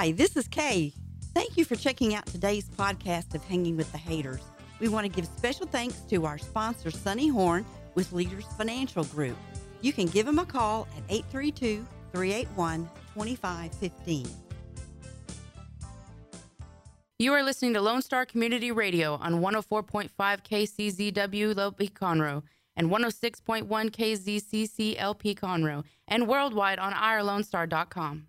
Hi, this is Kay. Thank you for checking out today's podcast of Hanging with the Haters. We want to give special thanks to our sponsor, Sunny Horn, with Leaders Financial Group. You can give them a call at 832 381 2515. You are listening to Lone Star Community Radio on 104.5 KCZW LP Conroe and 106.1 KZCC LP Conroe and worldwide on irlonestar.com.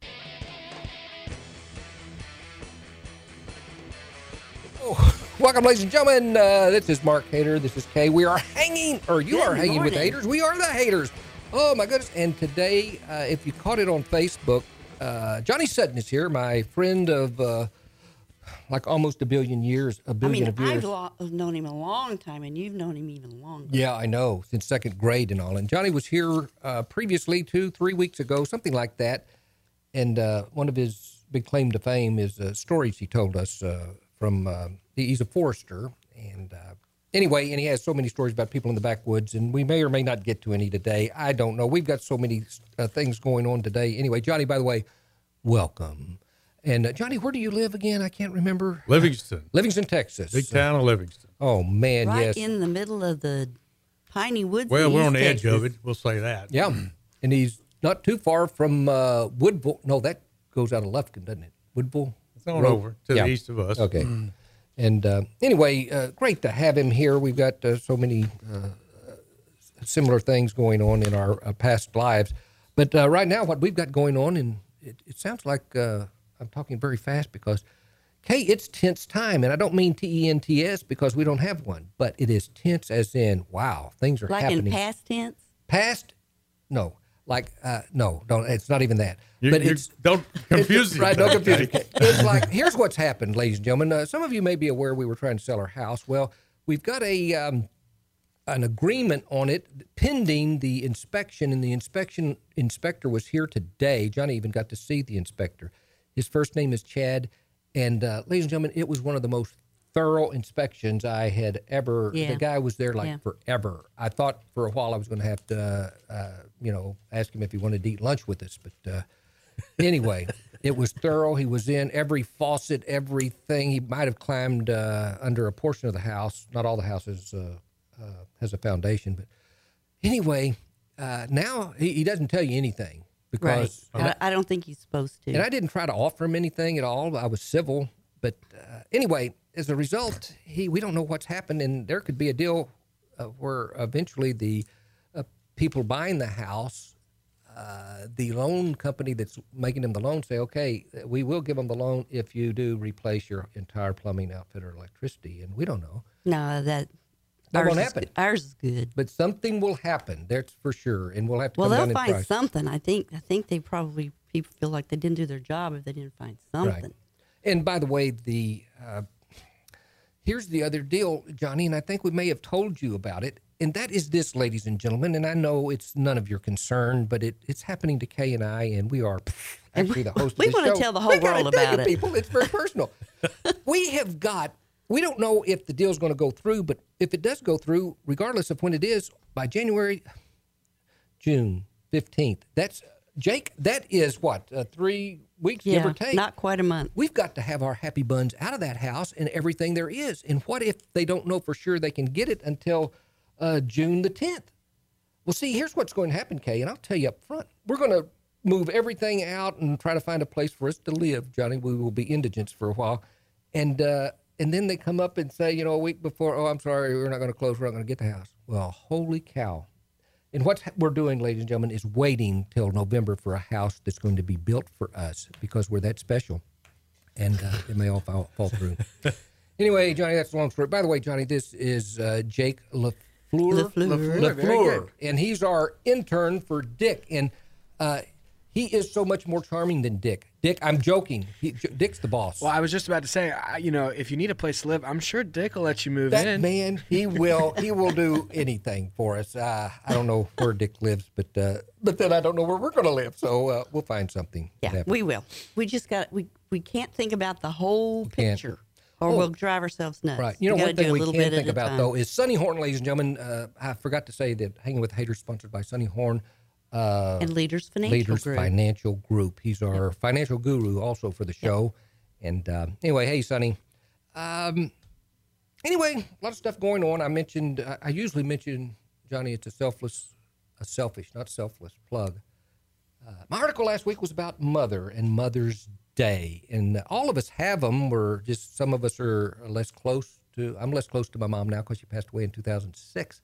welcome, ladies and gentlemen. Uh, this is Mark Hater. This is Kay. We are hanging, or you Good are hanging with the haters. We are the haters. Oh my goodness! And today, uh, if you caught it on Facebook, uh, Johnny Sutton is here, my friend of uh, like almost a billion years, a billion mean, of years. I've lo- known him a long time, and you've known him even longer. Yeah, I know, since second grade and all. And Johnny was here uh, previously, two, three weeks ago, something like that. And uh, one of his big claim to fame is uh, stories he told us uh, from. Uh, he's a forester, and uh, anyway, and he has so many stories about people in the backwoods, and we may or may not get to any today. I don't know. We've got so many uh, things going on today. Anyway, Johnny, by the way, welcome. And uh, Johnny, where do you live again? I can't remember. Livingston, Livingston, Texas. big town of Livingston. Oh man, right yes. in the middle of the piney woods. Well, we're on East the edge of it. We'll say that. Yeah, and he's not too far from uh, Woodville. No, that goes out of Lufkin, doesn't it? Woodville. It's on Road? over to Yeah. the east of us. Okay. And uh, anyway, uh, great to have him here. We've got uh, so many uh, similar things going on in our uh, past lives, but uh, right now, what we've got going on, and it, it sounds like uh, I'm talking very fast because. Kay, it's tense time, and I don't mean T E N T S because we don't have one, but it is tense as in wow, things are Like happening. in past tense. Past, no, like uh, no, don't. It's not even that. You, but you it's don't confuse right. Don't confuse it. It's like here's what's happened, ladies and gentlemen. Uh, some of you may be aware we were trying to sell our house. Well, we've got a um, an agreement on it pending the inspection, and the inspection inspector was here today. Johnny even got to see the inspector. His first name is Chad, and uh, ladies and gentlemen, it was one of the most thorough inspections I had ever. Yeah. The guy was there like Yeah. forever. I thought for a while I was going to have to, uh, you know, ask him if he wanted to eat lunch with us, but. Uh, anyway, it was thorough. He was in every faucet, everything. He might have climbed uh, under a portion of the house. Not all the houses uh, uh, has a foundation, but anyway, uh, now he, he doesn't tell you anything Right. because. I, I don't think he's supposed to. And I didn't try to offer him anything at all. I was civil, but uh, anyway, as a result, he we don't know what's happened, and there could be a deal uh, where eventually the uh, people buying the house, uh, the loan company that's making them the loan, say, okay, we will give them the loan if you do replace your entire plumbing outfit or electricity, and we don't know. no, that. That ours won't is happen. good- Ours is good. But something will happen. That's for sure, and we'll have to Well, come they'll find price. something. I think. I think they probably people feel like they didn't do their job if they didn't find something. Right. And by the way, the uh, here's the other deal, Johnny, and I think we may have told you about it, and that is this, ladies and gentlemen. And I know it's none of your concern, but it, it's happening to Kay and I, and we are actually the host. we this wanna tell the whole We world tell about you it. People, it's very personal. we have got. We don't know if the deal's going to go through, but if it does go through, regardless of when it is, by January, June fifteenth. That's Jake. That is what uh, three weeks, give Yeah, or take. not quite a month. We've got to have our happy buns out of that house and everything there is. And what if they don't know for sure they can get it until uh, June the 10th? Well, see, here's what's going to happen, Kay, and I'll tell you up front. We're going to move everything out and try to find a place for us to live, Johnny. We will be indigents for a while. And, uh, and then they come up and say, you know, a week before, oh, I'm sorry, we're not going to close. We're not going to get the house. Well, holy cow. And what we're doing, ladies and gentlemen, is waiting till November for a house that's going to be built for us because we're that special. And uh, it may all fall, fall through. anyway, Johnny, that's a long story. By the way, Johnny, this is uh, Jake LaFleur. LaFleur. LaFleur. Very. And he's our intern for Dick. And uh, he is so much more charming than Dick. Dick, I'm joking. He, Dick's the boss. Well, I was just about to say, I, you know, if you need a place to live, I'm sure Dick will let you move that in. man, he will he will do anything for us. Uh, I don't know where Dick lives, but uh, but then I don't know where we're going to live. So uh, we'll find something. Yeah, we will. We just got we we can't think about the whole can't. picture, or Oh. we'll drive ourselves nuts. Right. You know, we one gotta thing a we can bit think about time. though is Sunny Horn, ladies and gentlemen. Uh, I forgot to say that Hanging with the Haters, sponsored by Sunny Horn. Uh, and Leaders Financial Leaders Group. Financial Group. He's our financial guru also for the show. And uh, anyway, hey, Sonny. Um, anyway, a lot of stuff going on. I mentioned, I, I usually mention, Johnny, it's a selfless, a selfish, not selfless plug. Uh, my article last week was about mother and Mother's Day. And all of us have them. We're just, some of us are less close to, I'm less close to my mom now because she passed away in 2006.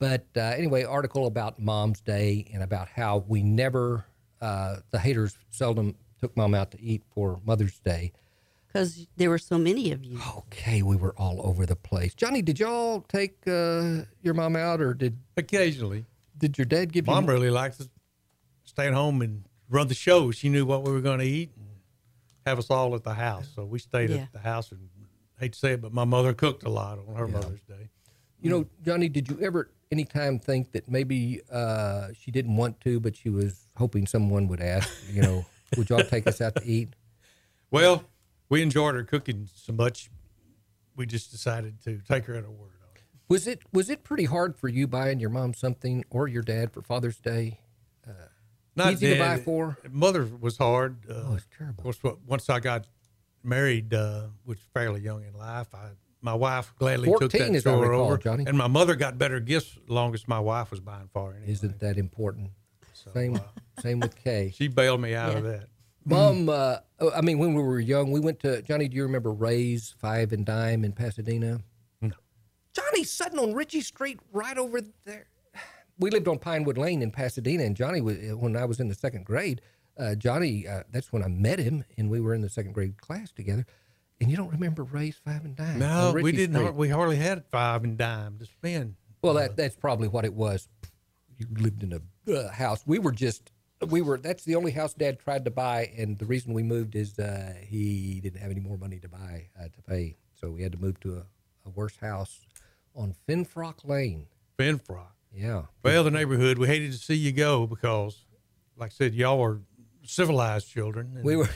But uh, anyway, article about Mom's Day and about how we never, uh, the haters seldom took mom out to eat for Mother's Day. Because there were so many of you. Okay, we were all over the place. Johnny, did y'all take uh, your mom out, or did Occasionally, did your dad give you mom you? really likes to stay at home and run the show. She knew what we were going to eat and have us all at the house. So we stayed Yeah. at the house. And hate to say it, but my mother cooked a lot on her Mother's Day. You know, Johnny, did you ever anytime think that maybe uh, she didn't want to, but she was hoping someone would ask? You know, would y'all take us out to eat? Well, we enjoyed her cooking so much, we just decided to take her at her word on it. Was it was it pretty hard for you buying your mom something or your dad for Father's Day? Not Easy to buy for? Mother was hard. Uh, Oh, it's terrible. Of course, once I got married, uh, was fairly young in life. I, my wife gladly took 14 that as recall, over, Johnny. and my mother got better gifts as long as my wife was buying for her. Anyway. Isn't that important? same same with Kay. She bailed me out of that. Mom, uh, oh, I mean, when we were young, we went to Johnny. Do you remember Ray's Five and Dime in Pasadena? No. Johnny's sitting on Ritchie Street, right over there. We lived on Pinewood Lane in Pasadena, and Johnny was when I was in the second grade. Uh, Johnny, uh, that's when I met him, and we were in the second grade class together. And you don't remember Ray's Five and Dime? No, we didn't. Street? We hardly had five and dime to spend. Well, that that's probably what it was. You lived in a uh, house. We were just we were. That's the only house Dad tried to buy, and the reason we moved is uh, he didn't have any more money to buy uh, to pay, so we had to move to a, a worse house on Finfrock Lane. Finfrock. Yeah, Well, the neighborhood. We hated to see you go because, like I said, y'all were civilized children. and we were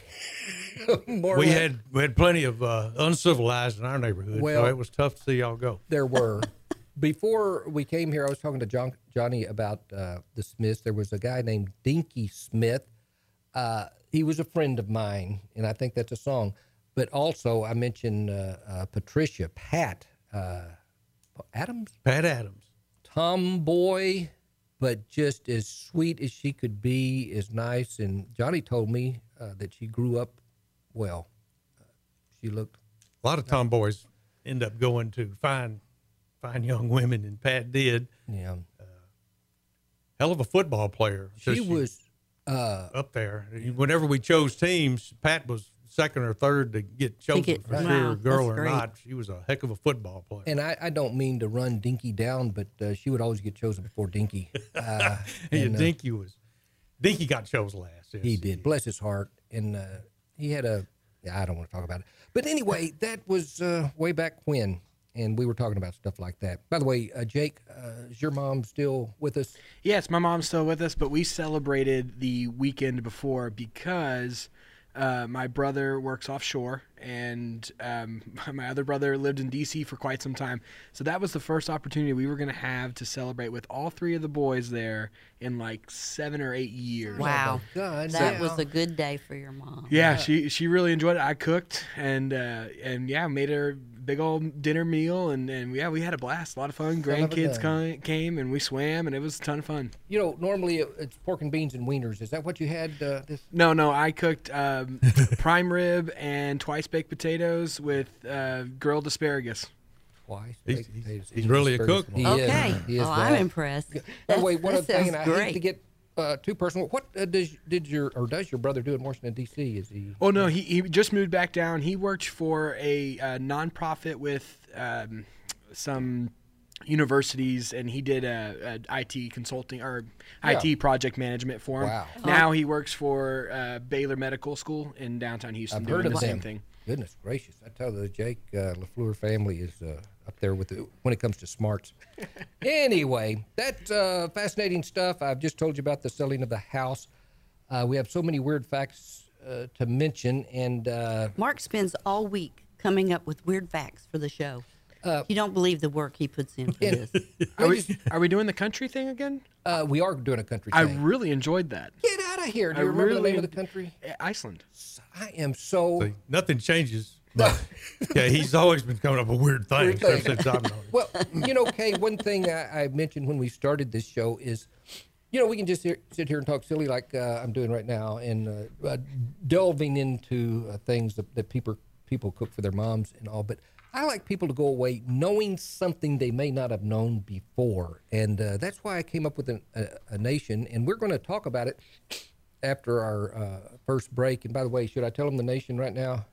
more. We less- had we had plenty of uh, uncivilized in our neighborhood, Well- so it was tough to see y'all go. there were. Before we came here, I was talking to John, Johnny about uh, the Smiths. There was a guy named Dinky Smith. Uh, he was a friend of mine, and I think that's a song. But also, I mentioned uh, uh, Patricia, Pat uh, Adams, Pat Adams. tomboy, but just as sweet as she could be, as nice. And Johnny told me uh, that she grew up well. Uh, she looked A lot of tomboys end up going to find find young women, and Pat did. yeah. Hell of a football player. She was. Uh, up there. Whenever we chose teams, Pat was second or third to get chosen get- for wow, sure, girl or great. not. She was a heck of a football player. And I, I don't mean to run Dinky down, but uh, she would always get chosen before Dinky. Uh, Yeah, and, uh, Dinky was Dinky got chose last. yes. he did, bless his heart. And uh, he had a, yeah, I don't want to talk about it. But anyway, that was uh, way back when. And we were talking about stuff like that. By the way, uh, Jake, uh, is your mom still with us? Yes, my mom's still with us, but we celebrated the weekend before because uh, my brother works offshore and um, my other brother lived in D.C. for quite some time. So that was the first opportunity we were going to have to celebrate with all three of the boys there in like seven or eight years. Wow. God, That yeah. was a good day for your mom. Yeah, she she really enjoyed it. I cooked and uh, and yeah, made her a big old dinner meal and, and yeah, we had a blast, a lot of fun. Son of a Grandkids gun. come, came and we swam and it was a ton of fun. You know, normally it's pork and beans and wieners. Is that what you had uh, this No, no, I cooked um, prime rib and twice baked potatoes with uh, grilled asparagus. Why? He's- baked he's- he's really a cook. He Okay. is. He is oh, I'm impressed. By the That's- way, one that other thing, and I sounds hate to get uh, too personal. What uh, does did your or does your brother do in Washington D.C.? Is he? Oh no, he, he just moved back down. He worked for a, uh nonprofit with um, some universities, and he did a, a IT consulting or IT project management for him. Wow. Now he works for uh, Baylor Medical School in downtown Houston, I've doing heard of the same thing. Goodness gracious! I tell you, the Jake uh, Lafleur family is uh, up there with the, when it comes to smarts. anyway, that's uh, fascinating stuff. I've just told you about the selling of the house. Uh, we have so many weird facts uh, to mention, and uh, Mark spends all week coming up with weird facts for the show. you don't believe the work he puts in for this. Are we, are we doing the country thing again? Uh, we are doing a country thing. I thing. really enjoyed that. Get out of here! Do I you remember the name of the country? Iceland. I am so. See, nothing changes. But yeah, he's always been coming up with weird things Weird ever since I've known him. Well, you know, Kay, one thing I, I mentioned when we started this show is, you know, we can just hear, sit here and talk silly like uh, I'm doing right now, and uh, uh, delving into uh, things that, that people people cook for their moms and all. But I like people to go away knowing something they may not have known before, and uh, that's why I came up with an, a, a nation, and we're going to talk about it after our uh, first break. And by the way, should I tell them the nation right now?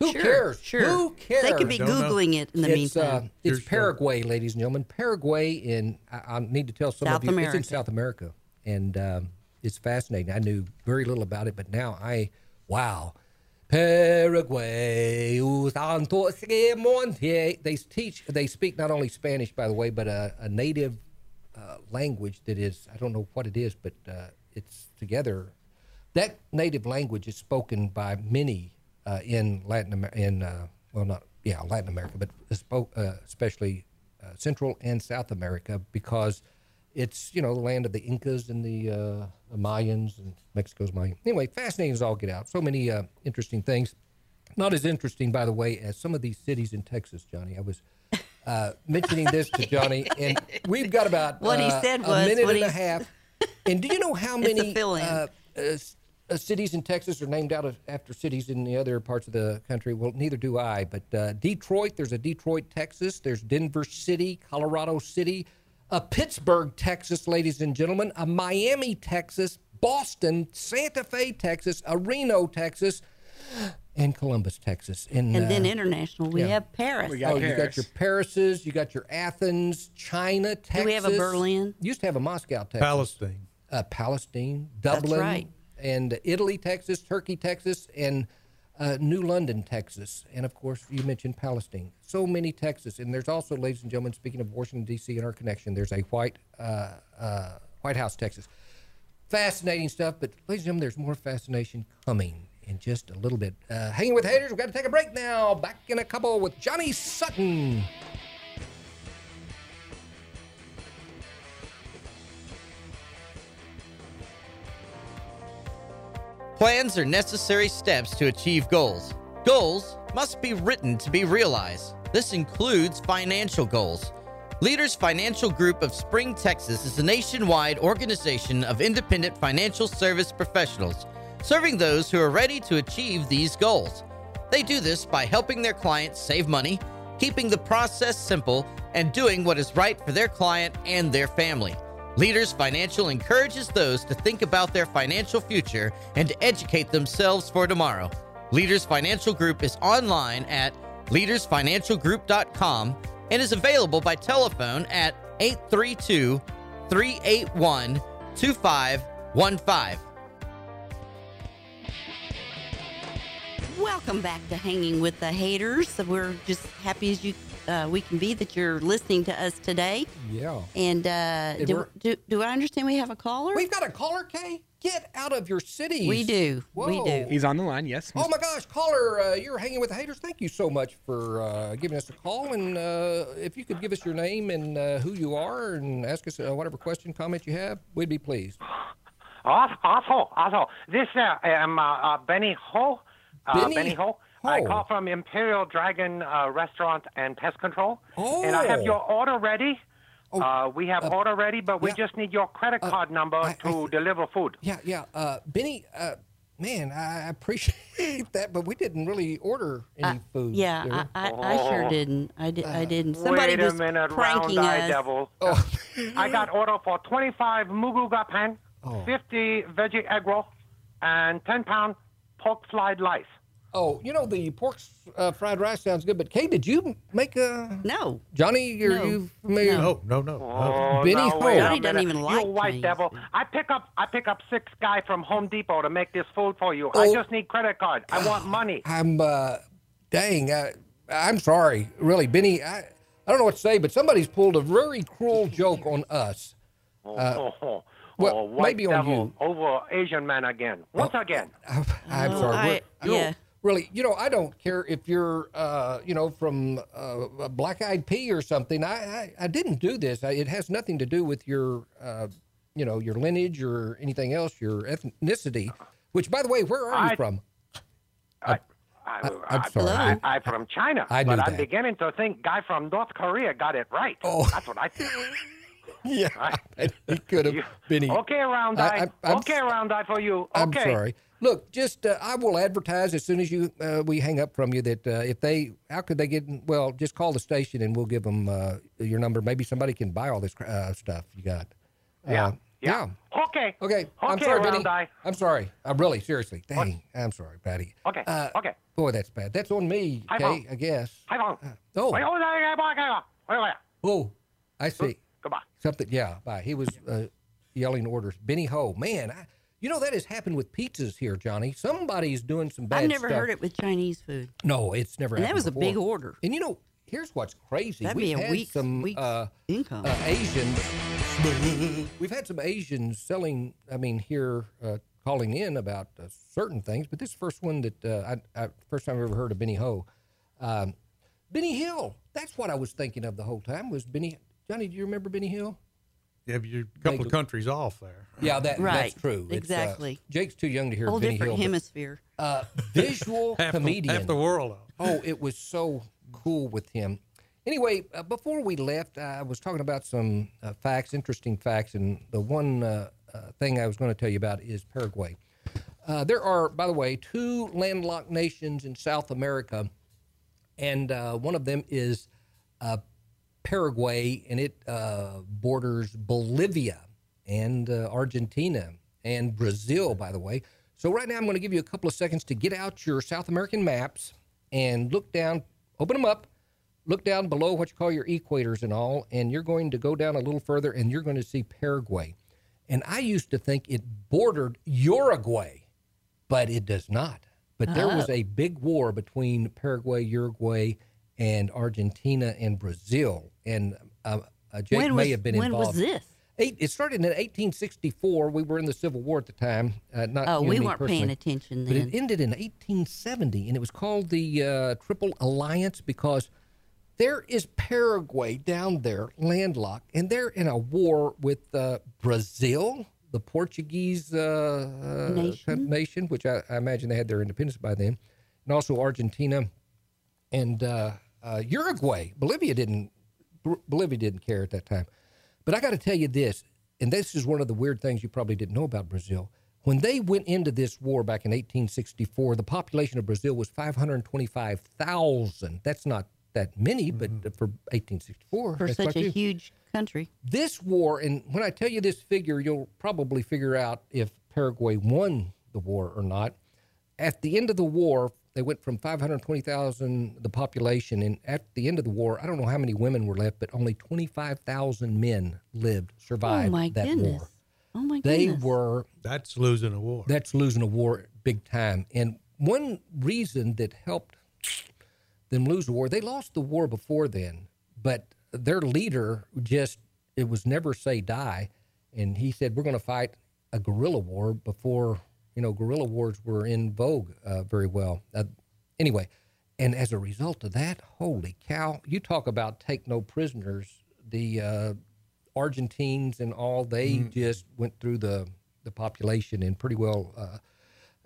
Who Sure, cares? Sure. Who cares? They could be Don't know. googling it in the it's, uh, meantime. it's Here's Paraguay, ladies and gentlemen. Paraguay in I, I need to tell some South of you it's in South America, and um, it's fascinating. I knew very little about it, but now I wow. Paraguay, monte. They teach, they speak not only Spanish, by the way, but a, a native uh, language that is, I don't know what it is, but uh, it's together. That native language is spoken by many uh, in Latin America, in, uh, well, not, yeah, Latin America, but uh, especially uh, Central and South America because it's, you know, the land of the Incas and the, uh, the Mayans and Mexico's Mayan. Anyway, fascinating as all get out. So many uh, interesting things. Not as interesting, by the way, as some of these cities in Texas, Johnny. I was uh, mentioning this to Johnny, and we've got about What he uh, said a minute and a half. And do you know how many uh, uh, uh, cities in Texas are named out of, after cities in the other parts of the country? Well, neither do I. But uh, Detroit, there's a Detroit, Texas. There's Denver City, Colorado City, a Pittsburgh, Texas, ladies and gentlemen, a Miami, Texas, Boston, Santa Fe, Texas, a Reno, Texas, and Columbus, Texas. And, and then uh, international, we yeah. have Paris. We got oh, you got your Parises, you got your Athens, China, Texas. we have a Berlin? Used to have a Moscow, Texas. Palestine. Uh, Palestine, Dublin, right. and Italy, Texas, Turkey, Texas, and uh, New London, Texas, and of course you mentioned Palestine. So many Texas, and there's also, ladies and gentlemen, speaking of Washington D.C. and our connection, there's a White uh, uh, White House, Texas. Fascinating stuff, but ladies and gentlemen, there's more fascination coming in just a little bit. Uh, hanging with haters, we've got to take a break now. Back in a couple with Johnny Sutton. Plans are necessary steps to achieve goals. Goals must be written to be realized. This includes financial goals. Leaders Financial Group of Spring, Texas is a nationwide organization of independent financial service professionals serving those who are ready to achieve these goals. They do this by helping their clients save money, keeping the process simple, and doing what is right for their client and their family. Leaders Financial encourages those to think about their financial future and to educate themselves for tomorrow. Leaders Financial Group is online at leadersfinancialgroup.com and is available by telephone at 832 381 2515. Welcome back to Hanging with the Haters. We're just happy as you uh, we can be that you're listening to us today. Yeah. And uh, do, do, do I understand we have a caller? We've got a caller, Kay. Get out of your city. We do. We do. He's on the line. Yes. Oh my gosh, caller, uh, you're hanging with the haters. Thank you so much for uh, giving us a call. And uh, if you could give us your name and uh, who you are and ask us uh, whatever question, comment you have, we'd be pleased. Aw- Awful, awful. This uh, um, Benny Ho. Uh, Benny Benny Ho. I call from Imperial Dragon uh, Restaurant and Pest Control. And I have Oh. your order ready. Oh, uh, we have order ready, but we yeah. just need your credit card number I- I to see. deliver food. Yeah, yeah. Uh, Benny, uh, man, I I appreciate that, but we didn't really order any food. Yeah. I, I, I sure Oh. didn't. I, did, I didn't. Somebody Wait a was minute, pranking round eye us. devil. oh. I got order for 25 moo goo gai pan, Oh. 50 veggie egg roll, and 10 pound pork fried rice. Oh, you know, the pork uh, fried rice sounds good, but Kay, did you make a. No. Johnny, are No. you familiar? No, no, no. no. Oh, Benny no, Ho. wait a Johnny doesn't even like you white Chinese devil. I pick up I pick up six guy from Home Depot to make this food for you. Oh. I just need credit card. I want money. I'm, uh, dang, I, I'm sorry, really, Benny. I, I don't know what to say, but somebody's pulled a very cruel joke on us. oh, oh, oh, well, oh, white maybe on devil you. over Asian man again. Once again. I'm Oh, sorry. I- yeah. We're really, you know, I don't care if you're, uh, you know, from uh, a Black Eyed Pea or something. I, I, I didn't do this. I, it has nothing to do with your, uh, you know, your lineage or anything else, your ethnicity. Which, by the way, where are you I- from? I, I- I'm sorry. I, I, I'm from China, I knew but I'm that. beginning to think guy from North Korea got it right. Oh. That's what I think. Yeah, Right. he could have been. okay, round I- eye. I- I'm okay, round eye for you. I'm sorry. Look, just uh, I will advertise as soon as you uh, we hang up from you that uh, if they how could they get well just call the station and we'll give them uh, your number. Maybe somebody can buy all this uh, stuff you got. Yeah. Uh, Yeah. Okay. Okay. I'm Okay, sorry, round Benny. eye. I'm sorry. I'm really seriously. Dang. I'm sorry, Patty. Okay. Okay. Boy, that's bad. That's on me. Okay, I guess. Oh. Wait, hold on, wait, wait, wait, wait. Oh, I see. Goodbye. Something. Yeah. Bye. He was uh, yelling orders. Benny Ho. Man, I, you know that has happened with pizzas here, Johnny. Somebody's doing some bad I've never stuff. heard it with Chinese food. No, it's never. And that was a big order. And you know, here's what's crazy. That'd We've be a had week's, some week's uh, income. uh, Asians. We've had some Asians selling. I mean, here uh, calling in about uh, certain things, but this first one that uh, I, I first time I've ever heard of Benny Ho, um, Benny Hill. That's what I was thinking of the whole time. Was Benny Johnny? Do you remember Benny Hill? Yeah, you're a couple Thank of countries off there. Yeah, that Right, that's true. It's, uh, exactly. Jake's too young to hear Whole Benny different Hill. but, hemisphere. uh, visual Half the, comedian. half the world off. Oh, it was so cool with him. Anyway, uh, before we left, I was talking about some uh, facts, interesting facts, and the one uh, uh, thing I was going to tell you about is Paraguay. Uh, there are, by the way, two landlocked nations in South America, and uh, one of them is uh, Paraguay, and it uh, borders Bolivia and uh, Argentina and Brazil, by the way. So, right now, I'm going to give you a couple of seconds to get out your South American maps and look down, open them up, look down below what you call your equators and all, and you're going to go down a little further and you're going to see Paraguay. And I used to think it bordered Uruguay, but it does not. But there was a big war between Paraguay, Uruguay, and Argentina and Brazil. And uh, uh, Jake when may was, have been when involved. was this? Eight, it started in 1864. We were in the Civil War at the time. Uh, not Oh, we weren't paying attention But it ended in 1870, and it was called the uh, Triple Alliance because there is Paraguay down there, landlocked, and they're in a war with uh, Brazil, the Portuguese uh, uh, Nation? nation, which I, I imagine they had their independence by then, and also Argentina and uh, uh, Uruguay. Bolivia didn't. Bolivia didn't care at that time. But I got to tell you this, and this is one of the weird things you probably didn't know about Brazil. When they went into this war back in 1864, the population of Brazil was 525,000. That's not that many, but for 1864, For such a huge country. This war, and when I tell you this figure, you'll probably figure out if Paraguay won the war or not. At the end of the war, they went from 520,000, the population, and at the end of the war, I don't know how many women were left, but only 25,000 men lived, survived oh my that goodness. war. Oh my They goodness. They were That's losing a war. that's losing a war big time. And one reason that helped them lose the war, they lost the war before then, but their leader just, it was never say die. And he said, we're going to fight a guerrilla war before, you know, guerrilla wars were in vogue uh, very well. Uh, anyway, and as a result of that, holy cow, you talk about take no prisoners. The uh, Argentines and all, they just went through the, the population and pretty well uh,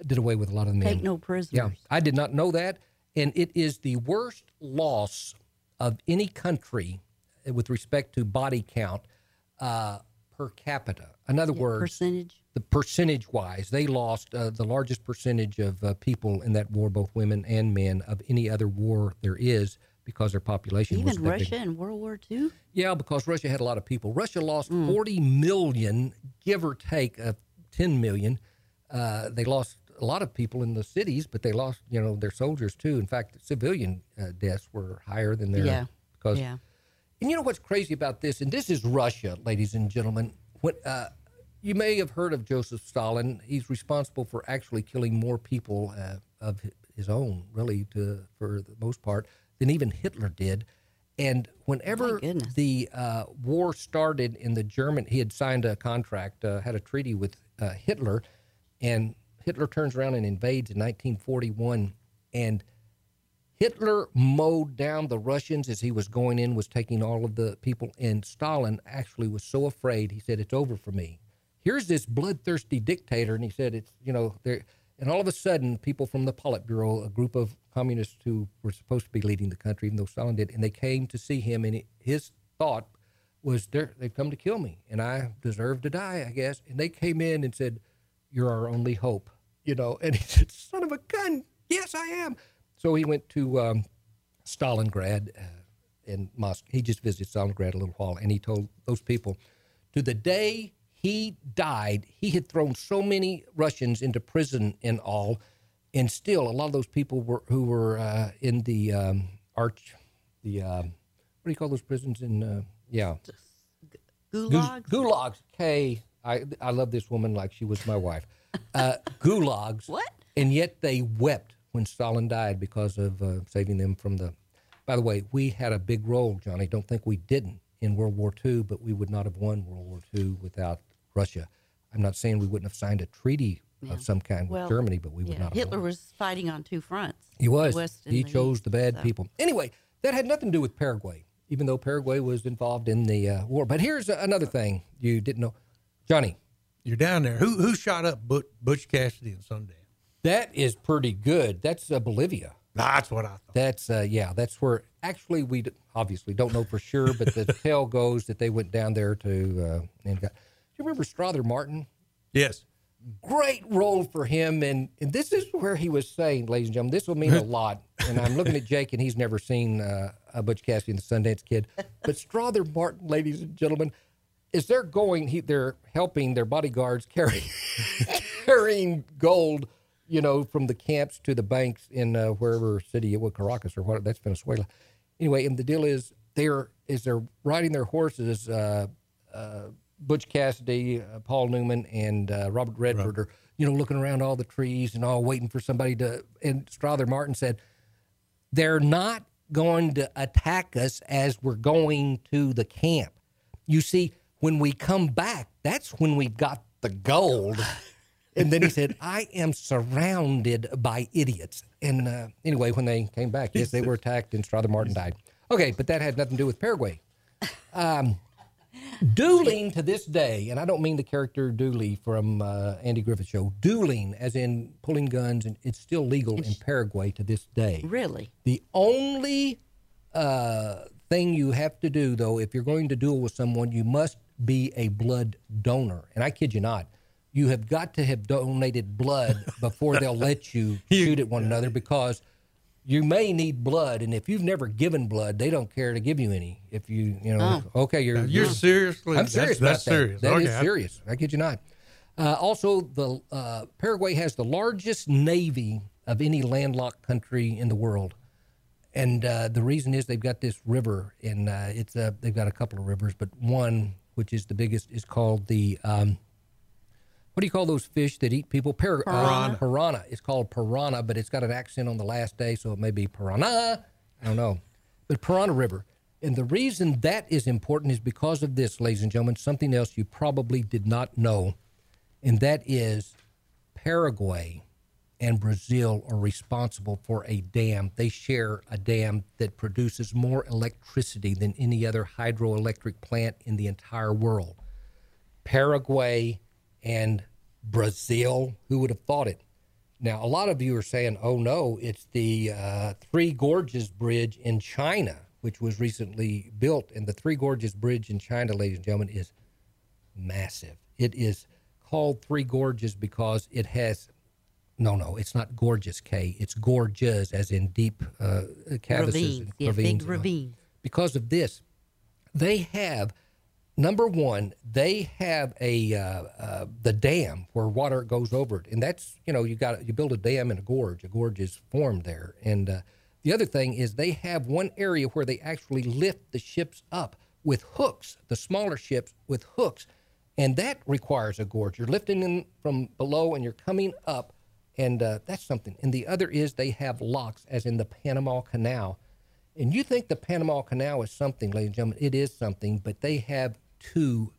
did away with a lot of the men. Take no prisoners. Yeah, I did not know that. And it is the worst loss of any country uh, with respect to body count uh, per capita. In other words, Percentage. the percentage wise, they lost uh, the largest percentage of uh, people in that war, both women and men, of any other war there is because their population was Even big. Russia in World War II? Yeah, because Russia had a lot of people. Russia lost Mm. 40 million, give or take uh, 10 million. Uh, they lost a lot of people in the cities, but they lost, you know, their soldiers too. In fact, civilian uh, deaths were higher than their Yeah. because. Yeah. And you know what's crazy about this? And this is Russia, ladies and gentlemen. Uh, you may have heard of Joseph Stalin. He's responsible for actually killing more people uh, of his own, really, to for the most part, than even Hitler did. And whenever the uh, war started in the German, he had signed a contract, uh, had a treaty with uh, Hitler, and Hitler turns around and invades in 1941. and Hitler mowed down the Russians as he was going in, was taking all of the people, and Stalin actually was so afraid. He said, "It's over for me." Here's this bloodthirsty dictator, and he said, "It's you know there." And all of a sudden, people from the Politburo, a group of communists who were supposed to be leading the country, even though Stalin did, and they came to see him, and his thought was, "They're, "They've come to kill me, and I deserve to die, I guess." And they came in and said, "You're our only hope," you know. And he said, "Son of a gun, yes, I am." So he went to um, Stalingrad uh, in Moscow. He just visited Stalingrad a little while, and he told those people, to the day he died, he had thrown so many Russians into prison and all, and still a lot of those people were who were uh, in the um, arch, the um, what do you call those prisons in? Uh, yeah, Gulags. Gulags. Kay, I I love this woman like she was my wife. Uh, gulags. What? And yet they wept when Stalin died because of uh, saving them from the. By the way, we had a big role, Johnny. Don't think we didn't in World War II, but we would not have won World War II without Russia. I'm not saying we wouldn't have signed a treaty Yeah. of some kind with Well, Germany, but we would Yeah, not have Hitler won. was fighting on two fronts. He was. the West He the chose East, the bad so. people. Anyway, that had nothing to do with Paraguay, even though Paraguay was involved in the uh, war. But here's another thing you didn't know, Johnny. You're down there. Who who shot up Butch, Butch Cassidy and Sundance? That is pretty good. That's uh, Bolivia. That's what I thought. That's uh, yeah. That's where actually we d- obviously don't know for sure, but the tale goes that they went down there to uh, and got. Do you remember Strother Martin? Yes. great role for him. And, and this is where he was saying, ladies and gentlemen, this will mean a lot. And I'm looking at Jake, and he's never seen uh, a Butch Cassidy and the Sundance Kid. But Strother Martin, ladies and gentlemen, is they're going, he, they're helping their bodyguards carry carrying gold, you know, from the camps to the banks in uh, wherever city it was, Caracas or what, that's Venezuela. Anyway, and the deal is they're, is they're riding their horses, uh, uh, Butch Cassidy, uh, Paul Newman, and uh, Robert Redford are, you know, looking around all the trees and all waiting for somebody to. And Strother Martin said, they're not going to attack us as we're going to the camp. You see, when we come back, that's when we've got the gold. And then he said, I am surrounded by idiots. And uh, anyway, when they came back, yes, they were attacked and Strother Martin died. Okay, but that had nothing to do with Paraguay. Um, dueling to this day, and I don't mean the character Dooley from uh, Andy Griffith Show, dueling as in pulling guns, and it's still legal in Paraguay to this day. Really? The only uh, thing you have to do, though, if you're going to duel with someone, you must be a blood donor. And I kid you not, you have got to have donated blood before they'll let you shoot at one another because you may need blood. And if you've never given blood, they don't care to give you any. If you, you know, okay, you're, You're seriously. I'm serious That's, about that. serious. That is Okay, I- serious. I kid you not. Uh, also, the uh, Paraguay has the largest navy of any landlocked country in the world, and uh, the reason is they've got this river, and uh, it's uh, they've got a couple of rivers, but one which is the biggest is called the um, what do you call those fish that eat people? Par- Piranha. Uh, piranha. It's called piranha, but it's got an accent on the last day, so it may be piranha. I don't know. But Piranha River. And the reason that is important is because of this, ladies and gentlemen, something else you probably did not know, and that is Paraguay and Brazil are responsible for a dam. They share a dam that produces more electricity than any other hydroelectric plant in the entire world. Paraguay and Brazil. Who would have thought it? Now, a lot of you are saying, oh no, it's the uh, Three Gorges Bridge in China, which was recently built. And the Three Gorges Bridge in China, ladies and gentlemen, is massive. It is called Three Gorges because it has, no, no, it's not gorgeous, Kay. It's gorges, as in deep uh, crevices Ravines. Yeah, big ravines. Because of this, they have number one they have a uh, uh, the dam where water goes over it. And that's you know you got you build a dam in a gorge. A gorge is formed there. And uh, the other thing is they have one area where they actually lift the ships up with hooks the smaller ships with hooks. And that requires a gorge. You're lifting them from below and you're coming up. And uh, that's something. And the other is they have locks as in the panama canal. And you think the Panama Canal is something, ladies and gentlemen, it is something, but they have two.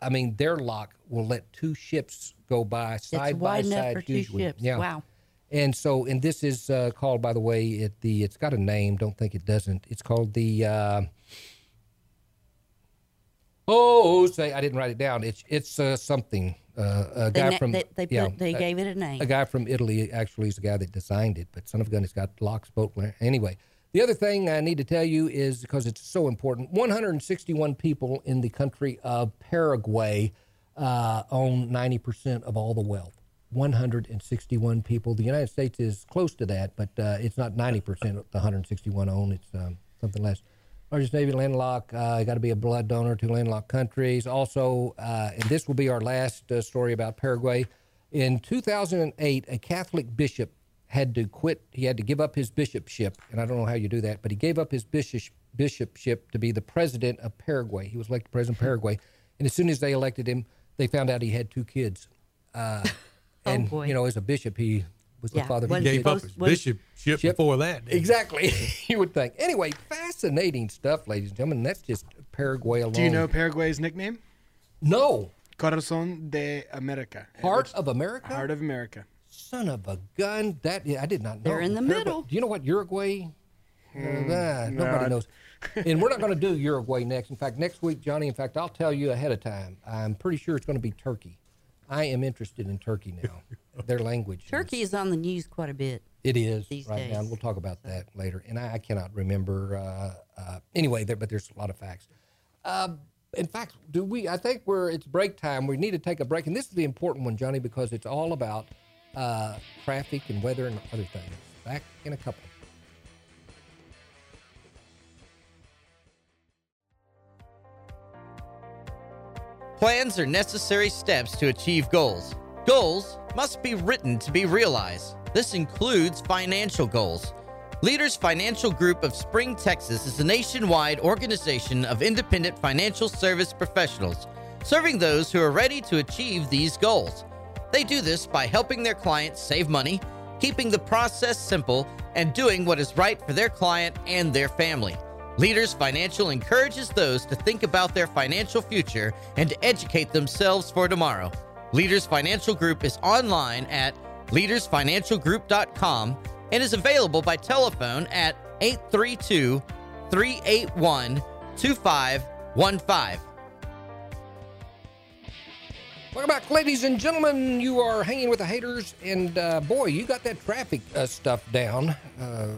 I mean, their lock will let two ships go by side it's by side. for two usually. ships. Yeah. Wow. And so, and this is uh, called, by the way, it the it's got a name. Don't think it doesn't. It's called the. Uh, oh, say I didn't write it down. It's it's uh, something. Uh, a guy from they, they, put, yeah, they gave it a name. a guy from Italy actually is the guy that designed it, but son of a gun, it's got locks, boat. Anyway, the other thing I need to tell you is because it's so important 161 people in the country of Paraguay uh, own 90% of all the wealth. 161 people. The United States is close to that, but uh, it's not 90% of the 161 own. It's um, something less. Largest Navy landlocked. Uh, got to be a blood donor to landlocked countries. Also, uh, and this will be our last uh, story about Paraguay. In 2008, a Catholic bishop had to quit. He had to give up his bishopship, and I don't know how you do that, but he gave up his bishop, bishopship to be the president of Paraguay. He was elected president of Paraguay, and as soon as they elected him, they found out he had two kids. Uh, and boy. you know, as a bishop, he was the father. of wasn't Gave up his bishopship Ship. before that. Exactly, you would think. Anyway, fascinating stuff, ladies and gentlemen. That's just Paraguay alone. Do you know Paraguay's nickname? No, Corazon de America. Heart Which- of America. Heart of America. Son of a gun! That yeah, I did not know. They're in the Paraguay- middle. Do you know what Uruguay? Uh, ah, nobody I- knows. and we're not going to do Uruguay next. In fact, next week, Johnny. In fact, I'll tell you ahead of time. I'm pretty sure it's going to be Turkey. I am interested in Turkey now. Their language. Turkey is on the news quite a bit. It is these right now. and days. We'll talk about that later. And I, I cannot remember. Uh, uh, anyway, there, but there's a lot of facts. Um, in fact, do we? I think we're it's break time. We need to take a break, and this is the important one, Johnny, because it's all about uh, traffic and weather and other things. Back in a couple. Plans are necessary steps to achieve goals. Goals must be written to be realized. This includes financial goals. Leaders Financial Group of Spring, Texas is a nationwide organization of independent financial service professionals serving those who are ready to achieve these goals. They do this by helping their clients save money, keeping the process simple, and doing what is right for their client and their family. Leaders Financial encourages those to think about their financial future and to educate themselves for tomorrow. Leaders Financial Group is online at leadersfinancialgroup.com and is available by telephone at 832 381 2515. Welcome back, ladies and gentlemen. You are hanging with the haters, and uh, boy, you got that traffic uh, stuff down. Uh,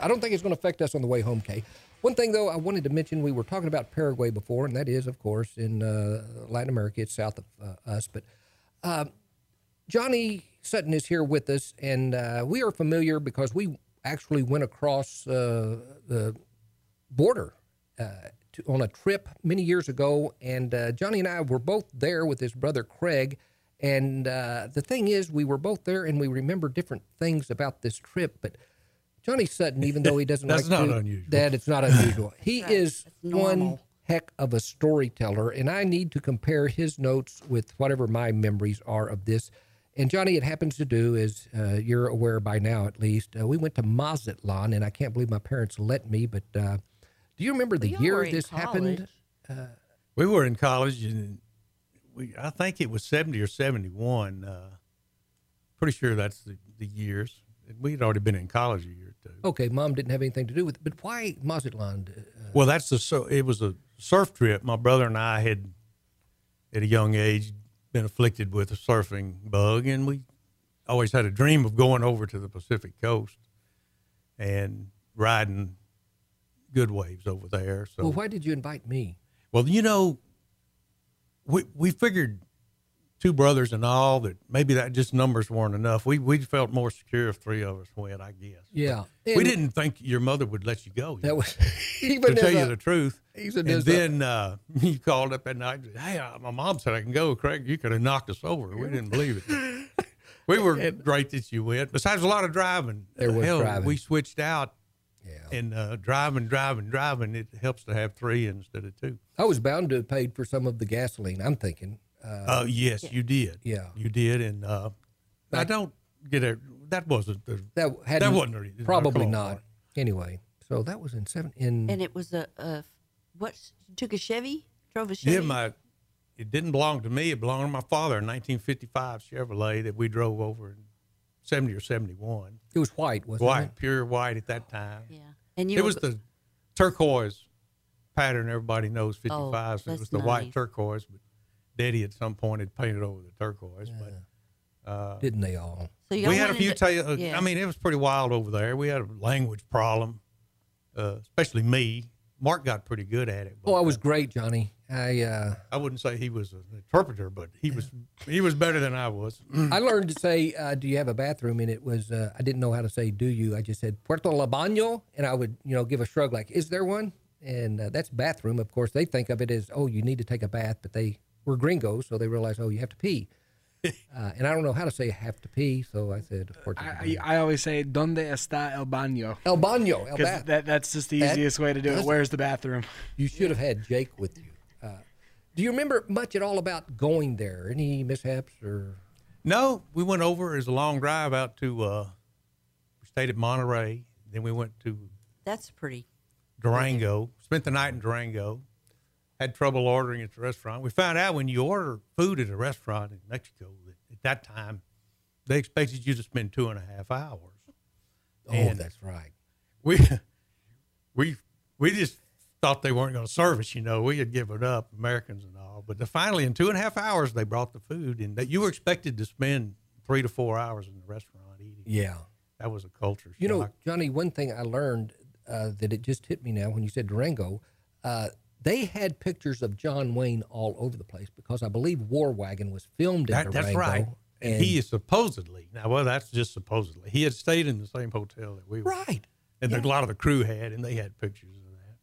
I don't think it's going to affect us on the way home, Kay. One thing, though, I wanted to mention we were talking about Paraguay before, and that is, of course, in uh, Latin America. It's south of uh, us. But uh, Johnny Sutton is here with us, and uh, we are familiar because we actually went across the border to, on a trip many years ago, and uh, Johnny and I were both there with his brother Craig. And uh, the thing is, we were both there, and we remember different things about this trip. But Johnny Sutton, even though he doesn't That's like not to, unusual. that it's not unusual. He is one heck of a storyteller, and I need to compare his notes with whatever my memories are of this. And Johnny, it happens to do, as uh, you're aware by now at least, uh, we went to Mazatlan, and I can't believe my parents let me. But uh, do you remember the y'all year were in this happened? We were in college, and we I think it was seventy or seventy one. Uh, pretty sure that's the, the years. We had already been in college a year or two. Okay, mom didn't have anything to do with it, but why Mazatlan? Uh, Well, that's the so it was a surf trip. My brother and I had, at a young age, been afflicted with a surfing bug, and we always had a dream of going over to the Pacific coast and riding good waves over there. So, well, why did you invite me? well, you know, we we figured two brothers and all that maybe that just numbers weren't enough. We we felt more secure if three of us went. I guess. Yeah, We didn't think your mother would let you go. That was even to tell as you the truth. even and a- then uh, you called up that night. said, Hey, uh, my mom said I can go. Craig, you could have knocked us over. We didn't believe it. we were great that you went. Besides a lot of driving. There was Hell, driving. We switched out Yeah. and uh, driving, driving, driving. It helps to have three instead of two. I was bound to have paid for some of the gasoline. I'm thinking. Uh, Uh, yes, you did. Yeah. you did. And uh, I don't get it. That wasn't the. that had That wasn't really- probably not. Mark. Anyway, so that was in seven in And it was a, a what? Took a Chevy? Drove a Chevy? Yeah, my. It didn't belong to me. It belonged to my father, a 1955 Chevrolet that we drove over and 70 or 71. It was white, wasn't White, it? White, pure white at that time. Yeah. And you It were was the turquoise pattern everybody knows 55. Oh, so it was the white turquoise, but Daddy at some point had painted over the turquoise. But didn't they all? so we had a few. into- Ta- uh, yeah. I mean, it was pretty wild over there. We had a language problem, uh, especially me. Mark got pretty good at it. Oh, I was uh, great, Johnny. I uh, I wouldn't say he was an interpreter, but he was. He was better than I was. I learned to say, uh, "Do you have a bathroom?" And it was uh, I didn't know how to say "Do you?" I just said "Puerto La Baño," and I would you know give a shrug like, "Is there one?" And uh, that's bathroom. Of course, they think of it as, "Oh, you need to take a bath," but they were gringos, so they realize, "Oh, you have to pee." Uh, and I don't know how to say "have to pee," so I said "Puerto I, I always say, "Donde está el baño?" El baño, el Because bath. that, that's just the That easiest way to do it. Where's the bathroom? You should have had Jake with you. Do you remember much at all about going there? Any mishaps or? No, we went over as a long drive out to. Uh, we stayed at Monterrey. Then we went to That's pretty. Durango. Spent the night in Durango. Had trouble ordering at the restaurant. We found out when you order food at a restaurant in Mexico that at that time they expected you to spend two and a half hours. Oh, And- that's right. We we we just thought they weren't going to serve us. You know, we had given up, Americans and all. But the, finally, in two and a half hours, they brought the food, and that you were expected to spend three to four hours in the restaurant eating. Yeah. That was a culture shock. You know, Johnny, one thing I learned uh, that it just hit me now when you said Durango, uh, they had pictures of John Wayne all over the place because I believe War Wagon was filmed in That, Durango. that's right. And, he is supposedly now. Well, that's just supposedly. He had stayed in the same hotel that we were, right. and the- a lot of the crew had, and they had pictures.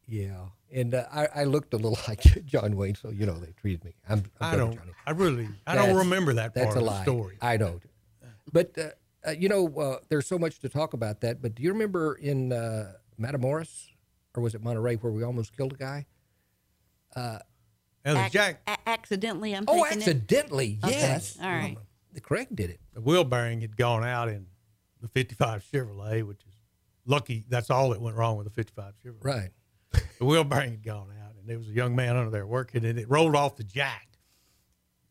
Yeah, and uh, I, I looked a little like John Wayne, so you know they treated me. I'm, I'm I don't. Johnny. I really. I That's- don't remember that That's part a of lie. the story. I don't. but uh, uh, you know, uh, there's so much to talk about that. But do you remember in uh, Matamoros, or was it Monterrey, where we almost killed a guy? Now, Ac- Jack a- accidentally, I'm Oh, taking it. accidentally, Okay, yes. all right. The Craig did it. the wheel bearing had gone out in the 55 Chevrolet, which is lucky. That's all that went wrong with the 55 Chevrolet. Right. The wheel bearing had gone out, and there was a young man under there working, and it rolled off the jack,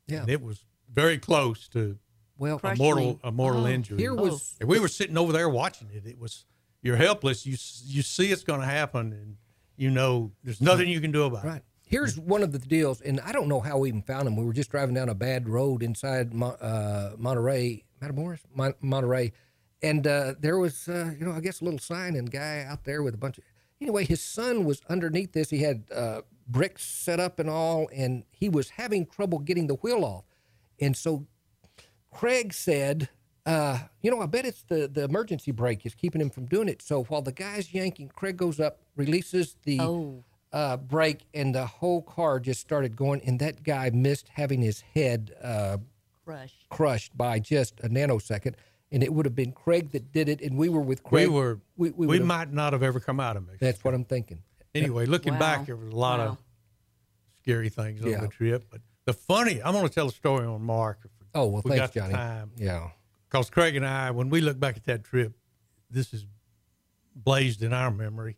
Yeah. and it was very close to Well, a mortal a mortal Oh. injury. here was And we were sitting over there watching it. It was you're helpless. You you see it's going to happen, and you know there's nothing you can do about it. right. Here's one of the deals, and I don't know how we even found him. We were just driving down a bad road inside Mo- uh, Monterrey, Matamoros, Mon- Monterrey, and uh, there was, uh, you know, I guess a little sign and guy out there with a bunch of. Anyway, his son was underneath this. He had uh, bricks set up and all, and he was having trouble getting the wheel off, and so Craig said, uh, you know, I bet it's the, the emergency brake is keeping him from doing it. So while the guy's yanking, Craig goes up, releases the Oh. uh, brake, and the whole car just started going. And that guy missed having his head uh, Crush. crushed by just a nanosecond. And it would have been Craig that did it, and we were with We Craig. were we, we, we might not have ever come out of Mexico. That's what I'm thinking. Anyway, looking Wow. back, there was a lot Wow. of scary things on Yeah. the trip. But the funny, I'm going to tell a story on Mark. if Oh well, we thanks, got Johnny. time. Yeah. Because Craig and I, when we look back at that trip, this is blazed in our memory.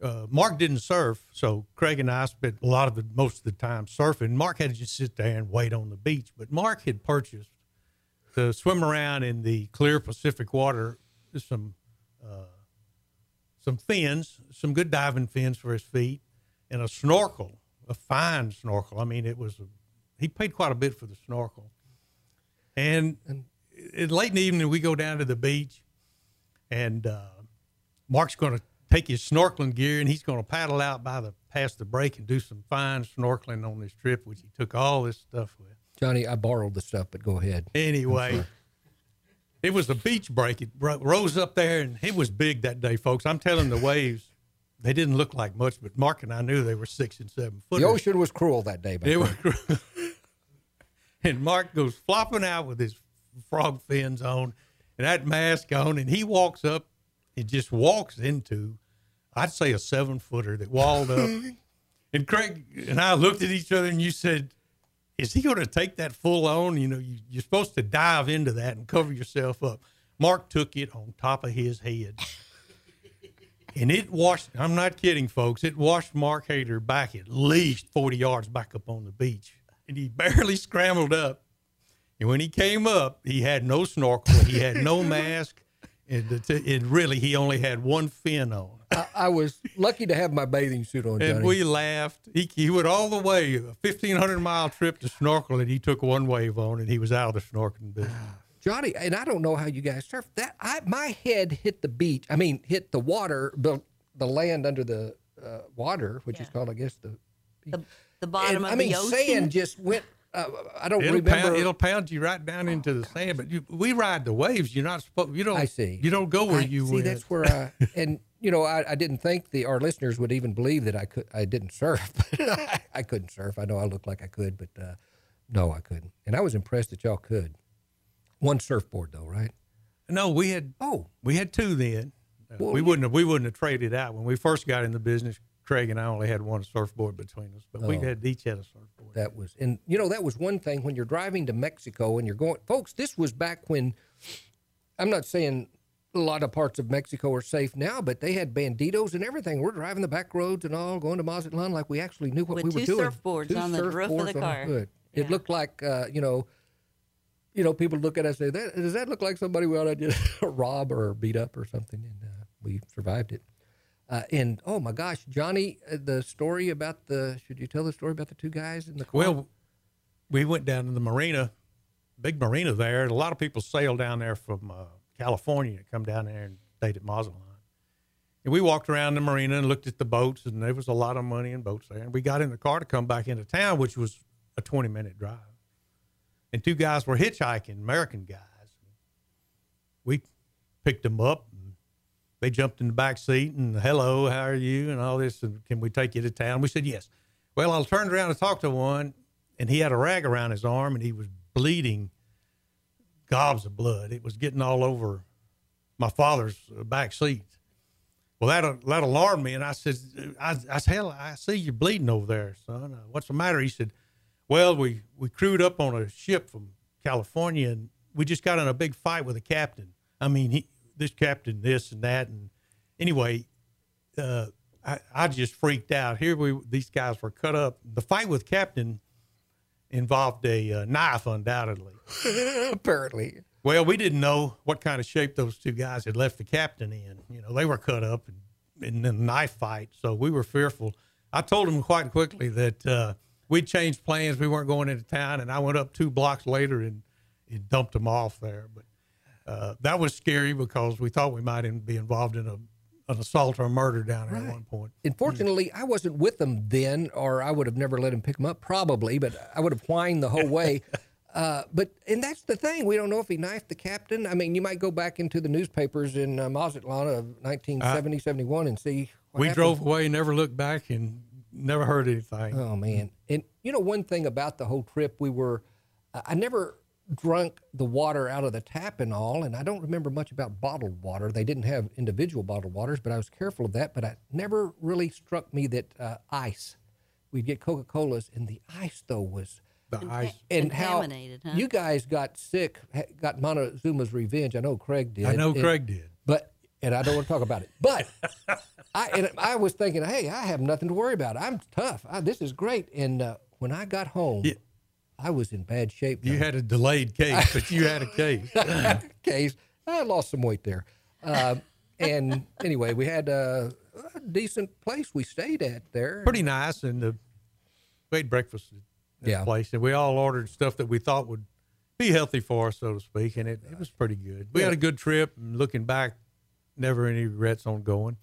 Uh, Mark didn't surf, so Craig and I spent a lot of the most of the time surfing. Mark had to just sit there and wait on the beach. But Mark had purchased to swim around in the clear Pacific water some uh, some fins, some good diving fins for his feet, and a snorkel, a fine snorkel. I mean, it was a, he paid quite a bit for the snorkel. And, it, late in the evening, we go down to the beach, and uh, Mark's going to take his snorkeling gear and he's going to paddle out by the past the break and do some fine snorkeling on this trip, which he took all this stuff with. Johnny, I borrowed the stuff, but go ahead. Anyway, it was a beach break. It ro- rose up there, and it was big that day, folks. I'm telling the waves, they didn't look like much, but Mark and I knew they were six and seven foot. The ocean was cruel that day. my It friend. was, and Mark goes flopping out with his frog fins on and that mask on, and he walks up and just walks into, I'd say, a seven footer that walled up. and Craig and I looked at each other, and you said, "Is he going to take that full on? You know, you, you're supposed to dive into that and cover yourself up." Mark took it on top of his head. And it washed, I'm not kidding, folks. It washed Mark Hader back at least 40 yards back up on the beach. And he barely scrambled up. And when he came up, he had no snorkel, he had no mask, and, the t- and really he only had one fin on. I, I was lucky to have my bathing suit on, Johnny. And we laughed. He, he went all the way, a 1,500 mile trip to snorkel, and he took one wave on, and he was out of the snorkeling business. Johnny, and I don't know how you guys surf. That I my head hit the beach. I mean, hit the water, the the land under the uh, water, which is called, I guess, the. The, the bottom and, of I mean, the ocean. sand just went. Uh, I don't It'll remember. pound, it'll pound you right down into the sand. But you, we ride the waves. You're not supposed. You don't. I see. You don't go where I- you see. went. That's where I and you know I, I didn't think the our listeners would even believe that I could I didn't surf. I, I couldn't surf. I know I looked like I could, but uh, no, I couldn't. And I was impressed that y'all could. One surfboard though, right? No, we had Oh, we had two then. Well, we wouldn't have we wouldn't have traded out when we first got in the business. Craig and I only had one surfboard between us, but we Oh. had each had a surfboard. that was and you know that was one thing when you're driving to Mexico and you're going, folks. This was back when. I'm not saying a lot of parts of Mexico are safe now, but they had banditos and everything. We're driving the back roads and all, going to Mazatlan like we actually knew what With we were doing. two doing. surfboards on the roof of the on car. hood. Yeah. It looked like uh, you know, you know, people look at us and say, that, "Does that look like somebody we ought to just rob or beat up or something?" And uh, we survived it. Uh, and oh my gosh, Johnny, uh, the story about the should you tell the story about the two guys in the car? Well, we went down to the marina, big marina there. A lot of people sail down there from uh, California, come down there and stayed at Mazatlan. And we walked around the marina and looked at the boats, and there was a lot of money in boats there. And we got in the car to come back into town, which was a 20 minute drive. And two guys were hitchhiking, American guys. We picked them up. They jumped in the back seat and, hello, how are you? And all this. And can we take you to town? We said, yes. Well, I turned around and talked to one, and he had a rag around his arm, and he was bleeding gobs of blood. It was getting all over my father's uh, back seat. Well, that that alarmed me, and I said, I, I said, hell, I see you bleeding over there, son. Uh, what's the matter? He said, well, we, we crewed up on a ship from California, and we just got in a big fight with a captain. I mean, he, this captain, this and that, and anyway, uh, I, I just freaked out. Here we these guys were cut up. The fight with captain involved a uh, knife, undoubtedly. apparently. Well, we didn't know what kind of shape those two guys had left the captain in. You know, they were cut up in, in a knife fight, so we were fearful. I told them quite quickly that uh, we'd changed plans. We weren't going into town, and I went up two blocks later and, and dumped them off there. But uh, that was scary because we thought we might be involved in a an assault or a murder down there at one point. Unfortunately, I wasn't with them then, or I would have never let him pick them up, probably. But I would have whined the whole way. Uh, but and that's the thing. We don't know if he knifed the captain. I mean, you might go back into the newspapers in uh, Mazatlan of 1970, 71 and see. what we happened. drove away, never looked back, and never heard anything. Oh man! And you know one thing about the whole trip, we were. I never drunk the water out of the tap and all, and I don't remember much about bottled water. They didn't have individual bottled waters, but I was careful of that. But it never really struck me that uh, ice. We'd get Coca Colas, and the ice though was. the ice. And how Contaminated, huh? you guys got sick, got Montezuma's revenge. I know Craig did. I know And- Craig did. but and I don't want to talk about it. But I and I was thinking, hey, I have nothing to worry about. I'm tough. I, this is great. And uh, when I got home, Yeah. I was in bad shape. You had a delayed case, but you had a case. case. I lost some weight there. Uh, and anyway, we had a, a decent place we stayed at there. Pretty nice, and the, we ate breakfast at the Yeah. place, and we all ordered stuff that we thought would be healthy for us, so to speak, and it, it was pretty good. We had a good trip, and looking back, never any regrets on going.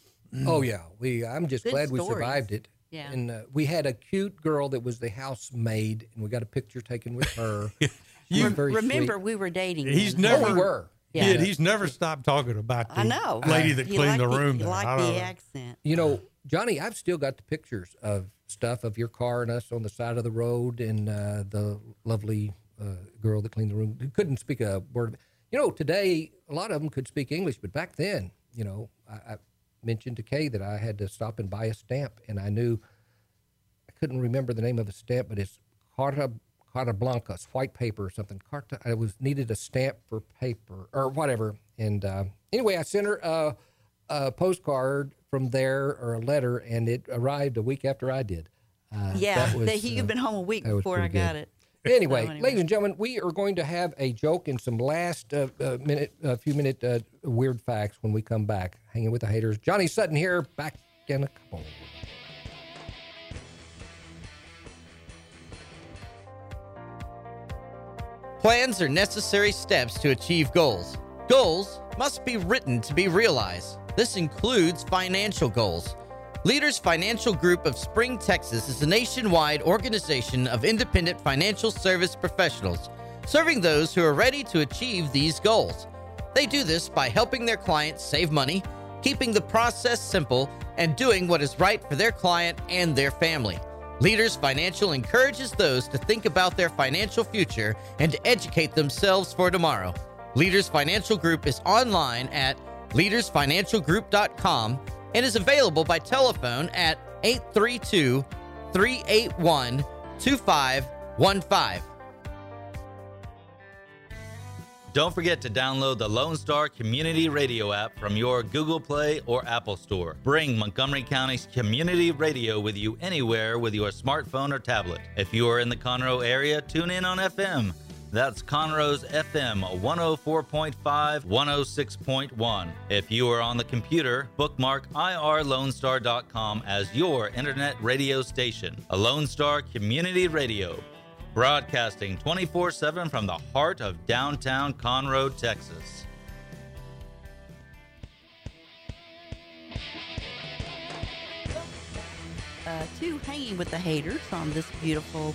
Oh yeah, we. I'm just Good glad we survived it. Yeah. And uh, we had a cute girl that was the housemaid, and we got a picture taken with her. She was very Remember, sweet. we were dating. He's then. never Oh, we were. Yeah. Kid, he's never stopped talking about the I know. lady that He cleaned the liked room. He there. liked I the know. accent. You know, Johnny, I've still got the pictures of stuff of your car and us on the side of the road, and uh, the lovely uh, girl that cleaned the room who couldn't speak a word. Of, it. you know, today a lot of them could speak English, but back then, you know, I, I mentioned to Kay that I had to stop and buy a stamp, and I knew I couldn't remember the name of the stamp, but it's Carta Carta Blanca, it's white paper or something. Carta, I was needed a stamp for paper or whatever. And uh, anyway, I sent her a, a postcard from there or a letter, and it arrived a week after I did. Uh, Yeah, that was, he uh, had been home a week before I got good. it. Anyway, anyway. ladies and gentlemen, we are going to have a joke and some last uh, uh, minute, a few minute uh, weird facts when we come back. Hanging with the haters. Johnny Sutton here, back in a couple. Plans are necessary steps to achieve goals. Goals must be written to be realized. This includes financial goals. Leaders Financial Group of Spring, Texas is a nationwide organization of independent financial service professionals serving those who are ready to achieve these goals. They do this by helping their clients save money, keeping the process simple, and doing what is right for their client and their family. Leaders Financial encourages those to think about their financial future and to educate themselves for tomorrow. Leaders Financial Group is online at leadersfinancialgroup.com and is available by telephone at 832 381 2515. Don't forget to download the Lone Star Community Radio app from your Google Play or Apple Store. Bring Montgomery County's community radio with you anywhere with your smartphone or tablet. If you are in the Conroe area, tune in on FM. That's Conroe's FM 104.5, 106.1. If you are on the computer, bookmark irlonestar.com as your internet radio station. A Lone Star Community Radio broadcasting 24 7 from the heart of downtown Conroe, Texas. uh, to Hanging with the Haters on this beautiful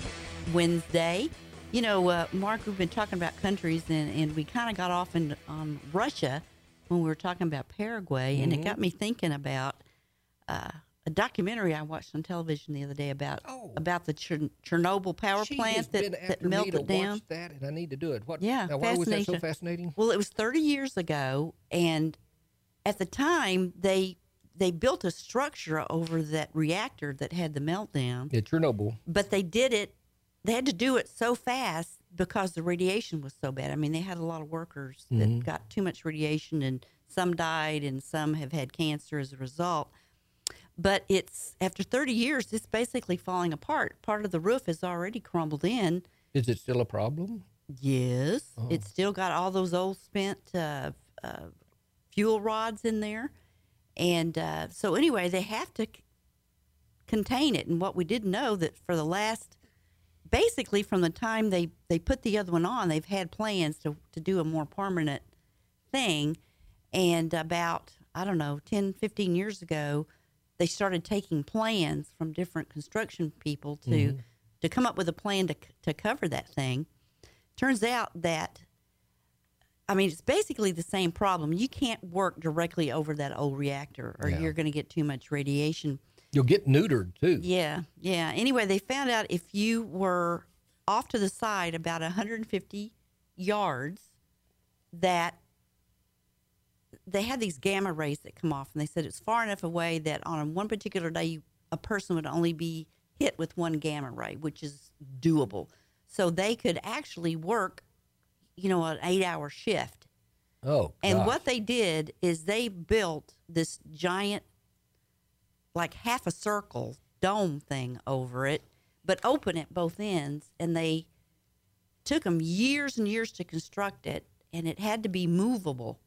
Wednesday. You know, uh, Mark, we've been talking about countries, and, and we kind of got off in, on Russia when we were talking about Paraguay, and it got me thinking about uh, a documentary I watched on television the other day about Oh. about the Chern- Chernobyl power she plant that, that melted down. that, and I need to do it. What? Yeah, Now, why was that so fascinating? Well, it was 30 years ago, and at the time they they built a structure over that reactor that had the meltdown, Yeah, Chernobyl. but they did it. They had to do it so fast because the radiation was so bad. I mean, they had a lot of workers that got too much radiation, and some died, and some have had cancer as a result. But it's after 30 years, it's basically falling apart. Part of the roof has already crumbled in. Is it still a problem? Yes, it's still got all those old spent uh, uh, fuel rods in there, and uh, so anyway, they have to c- contain it. And what we didn't know that for the last, basically from the time they they put the other one on, they've had plans to to do a more permanent thing, and about I don't know 10, 15 years ago, they started taking plans from different construction people to mm-hmm. to come up with a plan to to cover that thing. Turns out that, I mean, it's basically the same problem. You can't work directly over that old reactor, or Yeah. you're going to get too much radiation. You'll get neutered too. Yeah, yeah. Anyway, they found out if you were off to the side about 150 yards, that they had these gamma rays that come off, and they said it's far enough away that on one particular day, you, a person would only be hit with one gamma ray, which is doable. So they could actually work, you know, an eight-hour shift. Oh, And what they did is they built this giant, like half a circle dome thing over it, but open at both ends. And they took them years and years to construct it, and it had to be movable.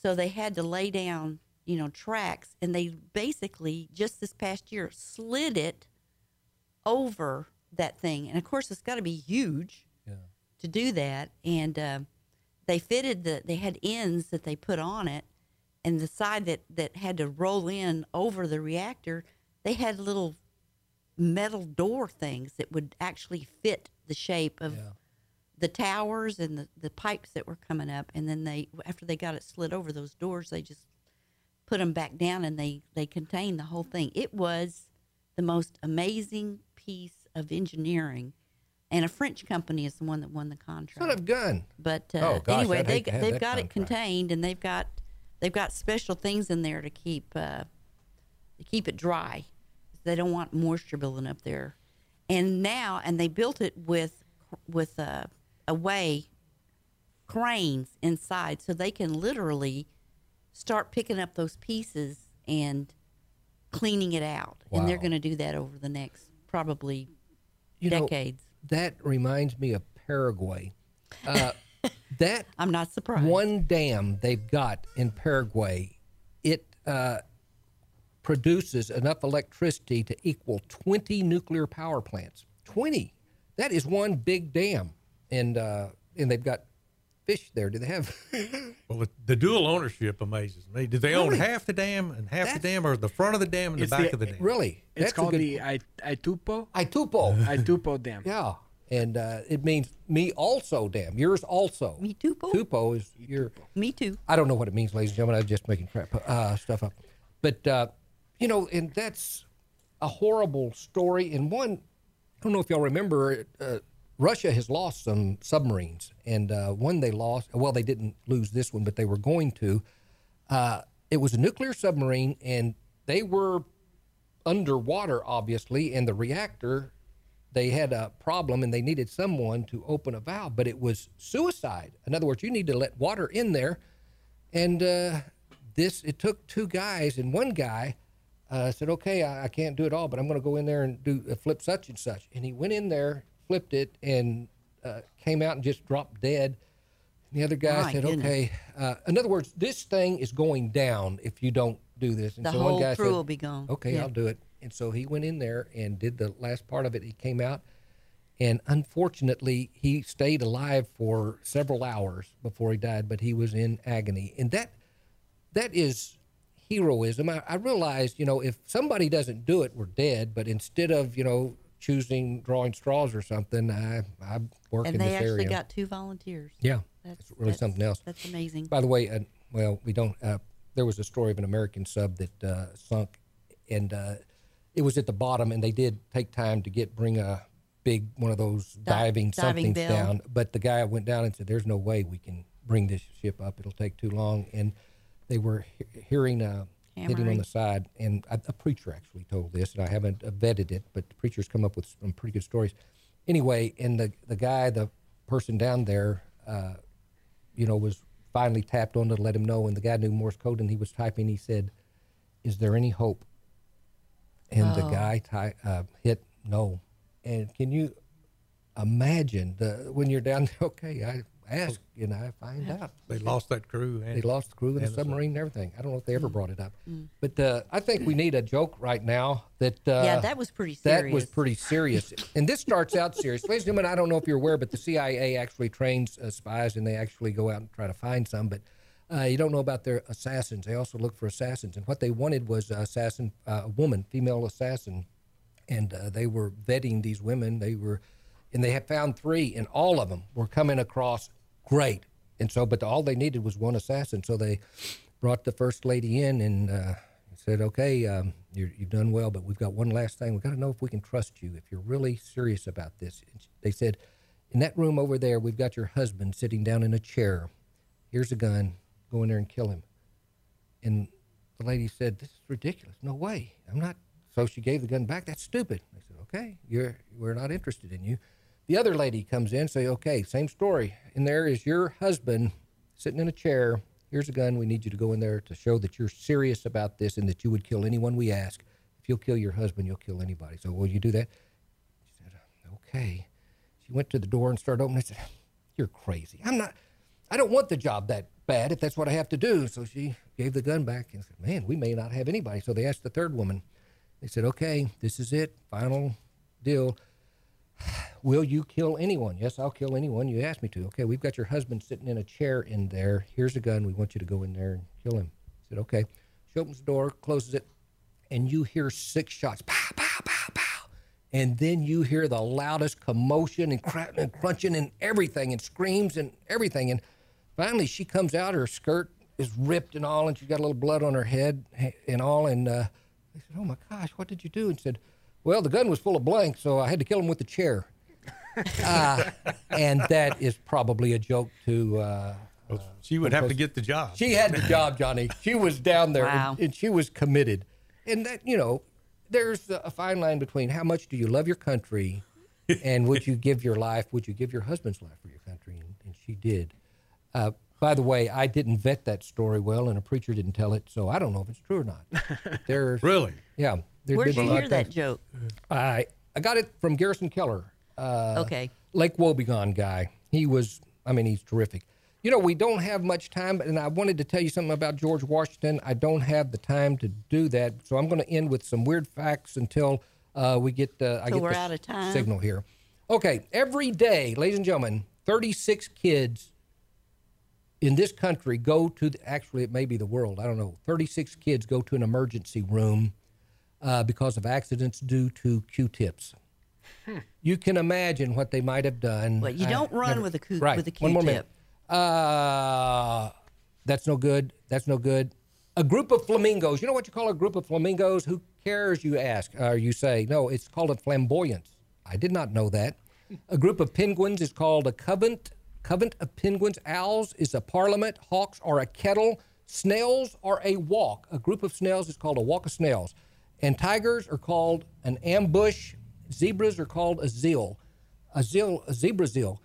So they had to lay down, you know, tracks, and they basically just this past year slid it over that thing. And of course, it's got to be huge to do that. And uh, they fitted the they had ends that they put on it, and the side that that had to roll in over the reactor, they had little metal door things that would actually fit the shape of the towers and the, the pipes that were coming up. And then they after they got it slid over those doors they just put them back down and they they contained the whole thing. It was the most amazing piece of engineering. And a french company is the one that won the contract. Son of gun. but uh, Oh, gosh, anyway they've they've got it contained and they've got they've got special things in there to keep uh, to keep it dry. They don't want moisture building up there. And now and they built it with with uh, a way cranes inside so they can literally start picking up those pieces and cleaning it out. And they're going to do that over the next probably You know, decades. that reminds me of Paraguay. Uh, that I'm not surprised. one dam they've got in Paraguay, it uh, produces enough electricity to equal 20 nuclear power plants. 20. That is one big dam, and uh, and they've got fish there. Do they have? Well, the, the dual ownership amazes me. Do they own half the dam and half the That's- dam, or the front of the dam and the back the- of the dam? really? It's That's called good- the I- Itupo Itupo. Itupo Dam. yeah, and uh, it means me also Damn, Yours also. Me too, po. Tupo is your. Me too. I don't know what it means, ladies and gentlemen. I'm just making crap uh, stuff up. But uh, you know, and that's a horrible story. And one, I don't know if y'all remember, uh, Russia has lost some submarines, and uh, one they lost. Well, they didn't lose this one, but they were going to. Uh, it was a nuclear submarine, and they were underwater, obviously, and the reactor. They had a problem and they needed someone to open a valve, but it was suicide. In other words, you need to let water in there and uh, this, it took two guys, and one guy uh, said, "Okay, I, I can't do it all, but I'm going to go in there and do uh, flip such and such." And he went in there, flipped it, and uh, came out and just dropped dead. And the other guy My said, goodness. "Okay." Uh, in other words, this thing is going down if you don't do this. And The so whole one guy crew said, will be gone. Okay, Yeah. I'll do it. And so he went in there and did the last part of it. He came out, and unfortunately, he stayed alive for several hours before he died, but he was in agony. And that that is heroism. I, I realized, you know, if somebody doesn't do it, we're dead. But instead of, you know, choosing drawing straws or something, I I work And in they actually got two volunteers. yeah, That's it's really that's- something else. That's amazing. By the way, uh, well, we don't. Uh, there was a story of an American sub that uh, sunk, and uh, it was at the bottom, and they did take time to get bring a big one of those Di- diving diving somethings bell. down. But the guy went down and said, "There's no way we can bring this ship up. It'll take too long." And they were he- hearing uh, hitting on the side, and a, a preacher actually told this, and I haven't uh, vetted it, but the preacher's come up with some pretty good stories. Anyway, and the the guy, the person down there. Uh, you know, was finally tapped on to let him know. And the guy knew Morse code, and he was typing. He said, "Is there any hope?" And the guy ty- uh, hit no. And can you imagine the when you're down there? Okay, I ask and I find out. They lost that crew. And They lost the crew and the and the submarine and everything. I don't know if they Mm. ever brought it up, but uh, I think we need a joke right now. That uh, Yeah, that was pretty That serious. was pretty serious, and this starts out serious. Ladies and gentlemen, I don't know if you're aware, but the CIA actually trains uh, spies, and they actually go out and try to find some. But uh, you don't know about their assassins. They also look for assassins, and what they wanted was a assassin, uh, a woman, female assassin, and uh, they were vetting these women. They were, and they had found three, and all of them were coming across great. And so, but all they needed was one assassin. So they brought the first lady in and uh, said, "Okay, um, you're, you've done well, but we've got one last thing. We've got to know if we can trust you. If you're really serious about this." And they said, "In that room over there, we've got your husband sitting down in a chair. Here's a gun. Go in there and kill him." And the lady said, "This is ridiculous. No way. I'm not." So she gave the gun back. That's stupid. I said, "Okay, you're we're not interested in you." The other lady comes in, say, "Okay, same story. And there is your husband sitting in a chair. Here's a gun. We need you to go in there to show that you're serious about this and that you would kill anyone we ask. If you'll kill your husband, you'll kill anybody. So will you do that?" She said, uh, "Okay." She went to the door and started opening. I said, "You're crazy. I'm not. I don't want the job that bad if that's what I have to do." So she gave the gun back and said, "Man, we may not have anybody." So they asked the third woman. They said, "Okay, this is it. Final deal. Will you kill anyone?" "Yes, I'll kill anyone you ask me to." "Okay, we've got your husband sitting in a chair in there. Here's a gun. We want you to go in there and kill him." I said, "Okay." She opens the door, closes it, and you hear six shots. Pow, pow, pow, pow. And then you hear the loudest commotion and, and crunching and everything and screams and everything. And finally, she comes out. Her skirt is ripped and all, and she's got a little blood on her head and all. And uh, they said, "Oh my gosh, what did you do?" And said, "Well, the gun was full of blanks, so I had to kill him with the chair." uh, and that is probably a joke to. Uh, She would have to get the job. she had the job, Johnny. She was down there Wow. and, and she was committed. And that, you know, there's a fine line between how much do you love your country and would you give your life, would you give your husband's life for your country? And, and she did. Uh, by the way, I didn't vet that story well, and a preacher didn't tell it, so I don't know if it's true or not. There's Really? yeah. there's Where'd been you a hear that things. joke? I I got it from Garrison Keillor. uh, Okay. Lake Wobegon guy. He was, I mean, he's terrific. You know, we don't have much time, and I wanted to tell you something about George Washington. I don't have the time to do that, so I'm going to end with some weird facts until uh, we get uh, I get we're the out of time? signal here. Okay, every day, ladies and gentlemen, 36 kids in this country go to the, actually it may be the world. I don't know. 36 kids go to an emergency room uh, because of accidents due to Q-tips. You can imagine what they might have done. Well, you don't run never- with a Q- right. with a One more minute. Uh, that's no good. That's no good. A group of flamingos. You know what you call a group of flamingos? Who cares? You ask. Or you say, no, it's called a flamboyance. I did not know that. A group of penguins is called a covent. Covent of penguins. Owls is a parliament. Hawks are a kettle. Snails are a walk. A group of snails is called a walk of snails. And tigers are called an ambush. Zebras are called a zeal. A zeal, a zebra zeal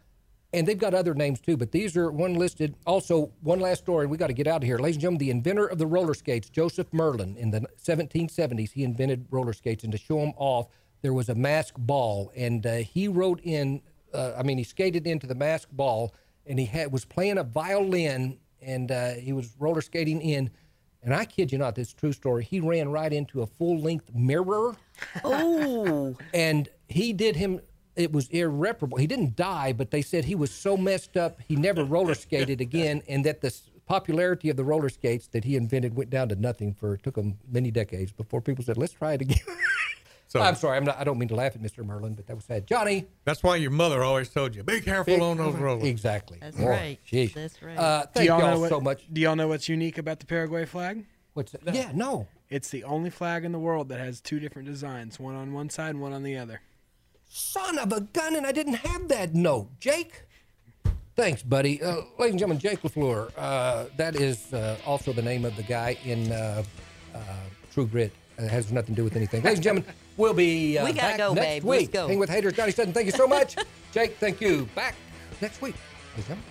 and they've got other names too, but these are one listed. Also, one last story. We got to get out of here, ladies and gentlemen. The inventor of the roller skates, Joseph Merlin, in the 1770s, he invented roller skates, and to show them off, there was a mask ball, and uh, he wrote in. Uh, I mean, he skated into the mask ball, and he had was playing a violin, and uh, he was roller skating in. And I kid you not, this is a true story. He ran right into a full length mirror Oh, and he did him it was irreparable he didn't die but they said he was so messed up he never roller skated again and that the popularity of the roller skates that he invented went down to nothing for it took him many decades before people said let's try it again So i'm sorry I'm not, i don't mean to laugh at mr merlin but that was sad johnny that's why your mother always told you, be careful on those rollers. exactly That's Boy, right. sheesh. That's right. uh, thank y'all y'all, what, so much Do y'all know what's unique about the Paraguay flag? what's that? yeah no It's the only flag in the world that has two different designs, one on one side and one on the other. Son of a gun, and I didn't have that note. Jake? Thanks, buddy. Uh, ladies and gentlemen, Jake LaFleur. Uh, that is uh, also the name of the guy in uh, uh, True Grit. It has nothing to do with anything. Ladies and gentlemen, we'll be uh, We gotta back go, next babe. Let's week. go. Hang with haters. Johnny Sutton, thank you so much. Jake, thank you. Back next week. Ladies and gentlemen.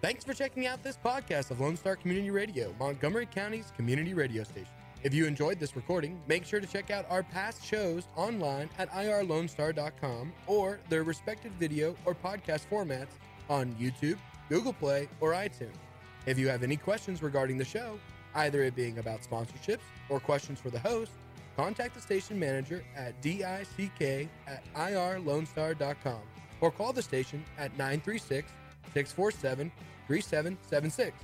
Thanks for checking out this podcast of Lone Star Community Radio, Montgomery County's community radio station. If you enjoyed this recording, make sure to check out our past shows online at irlonestar.com or their respective video or podcast formats on YouTube, Google Play, or iTunes. If you have any questions regarding the show, either it being about sponsorships or questions for the host, contact the station manager at dick at irlonestar.com or call the station at 936 647 3776.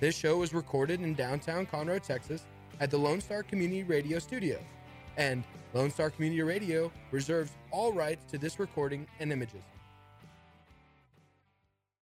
This show was recorded in downtown Conroe, Texas at the Lone Star Community Radio Studios. And Lone Star Community Radio reserves all rights to this recording and images.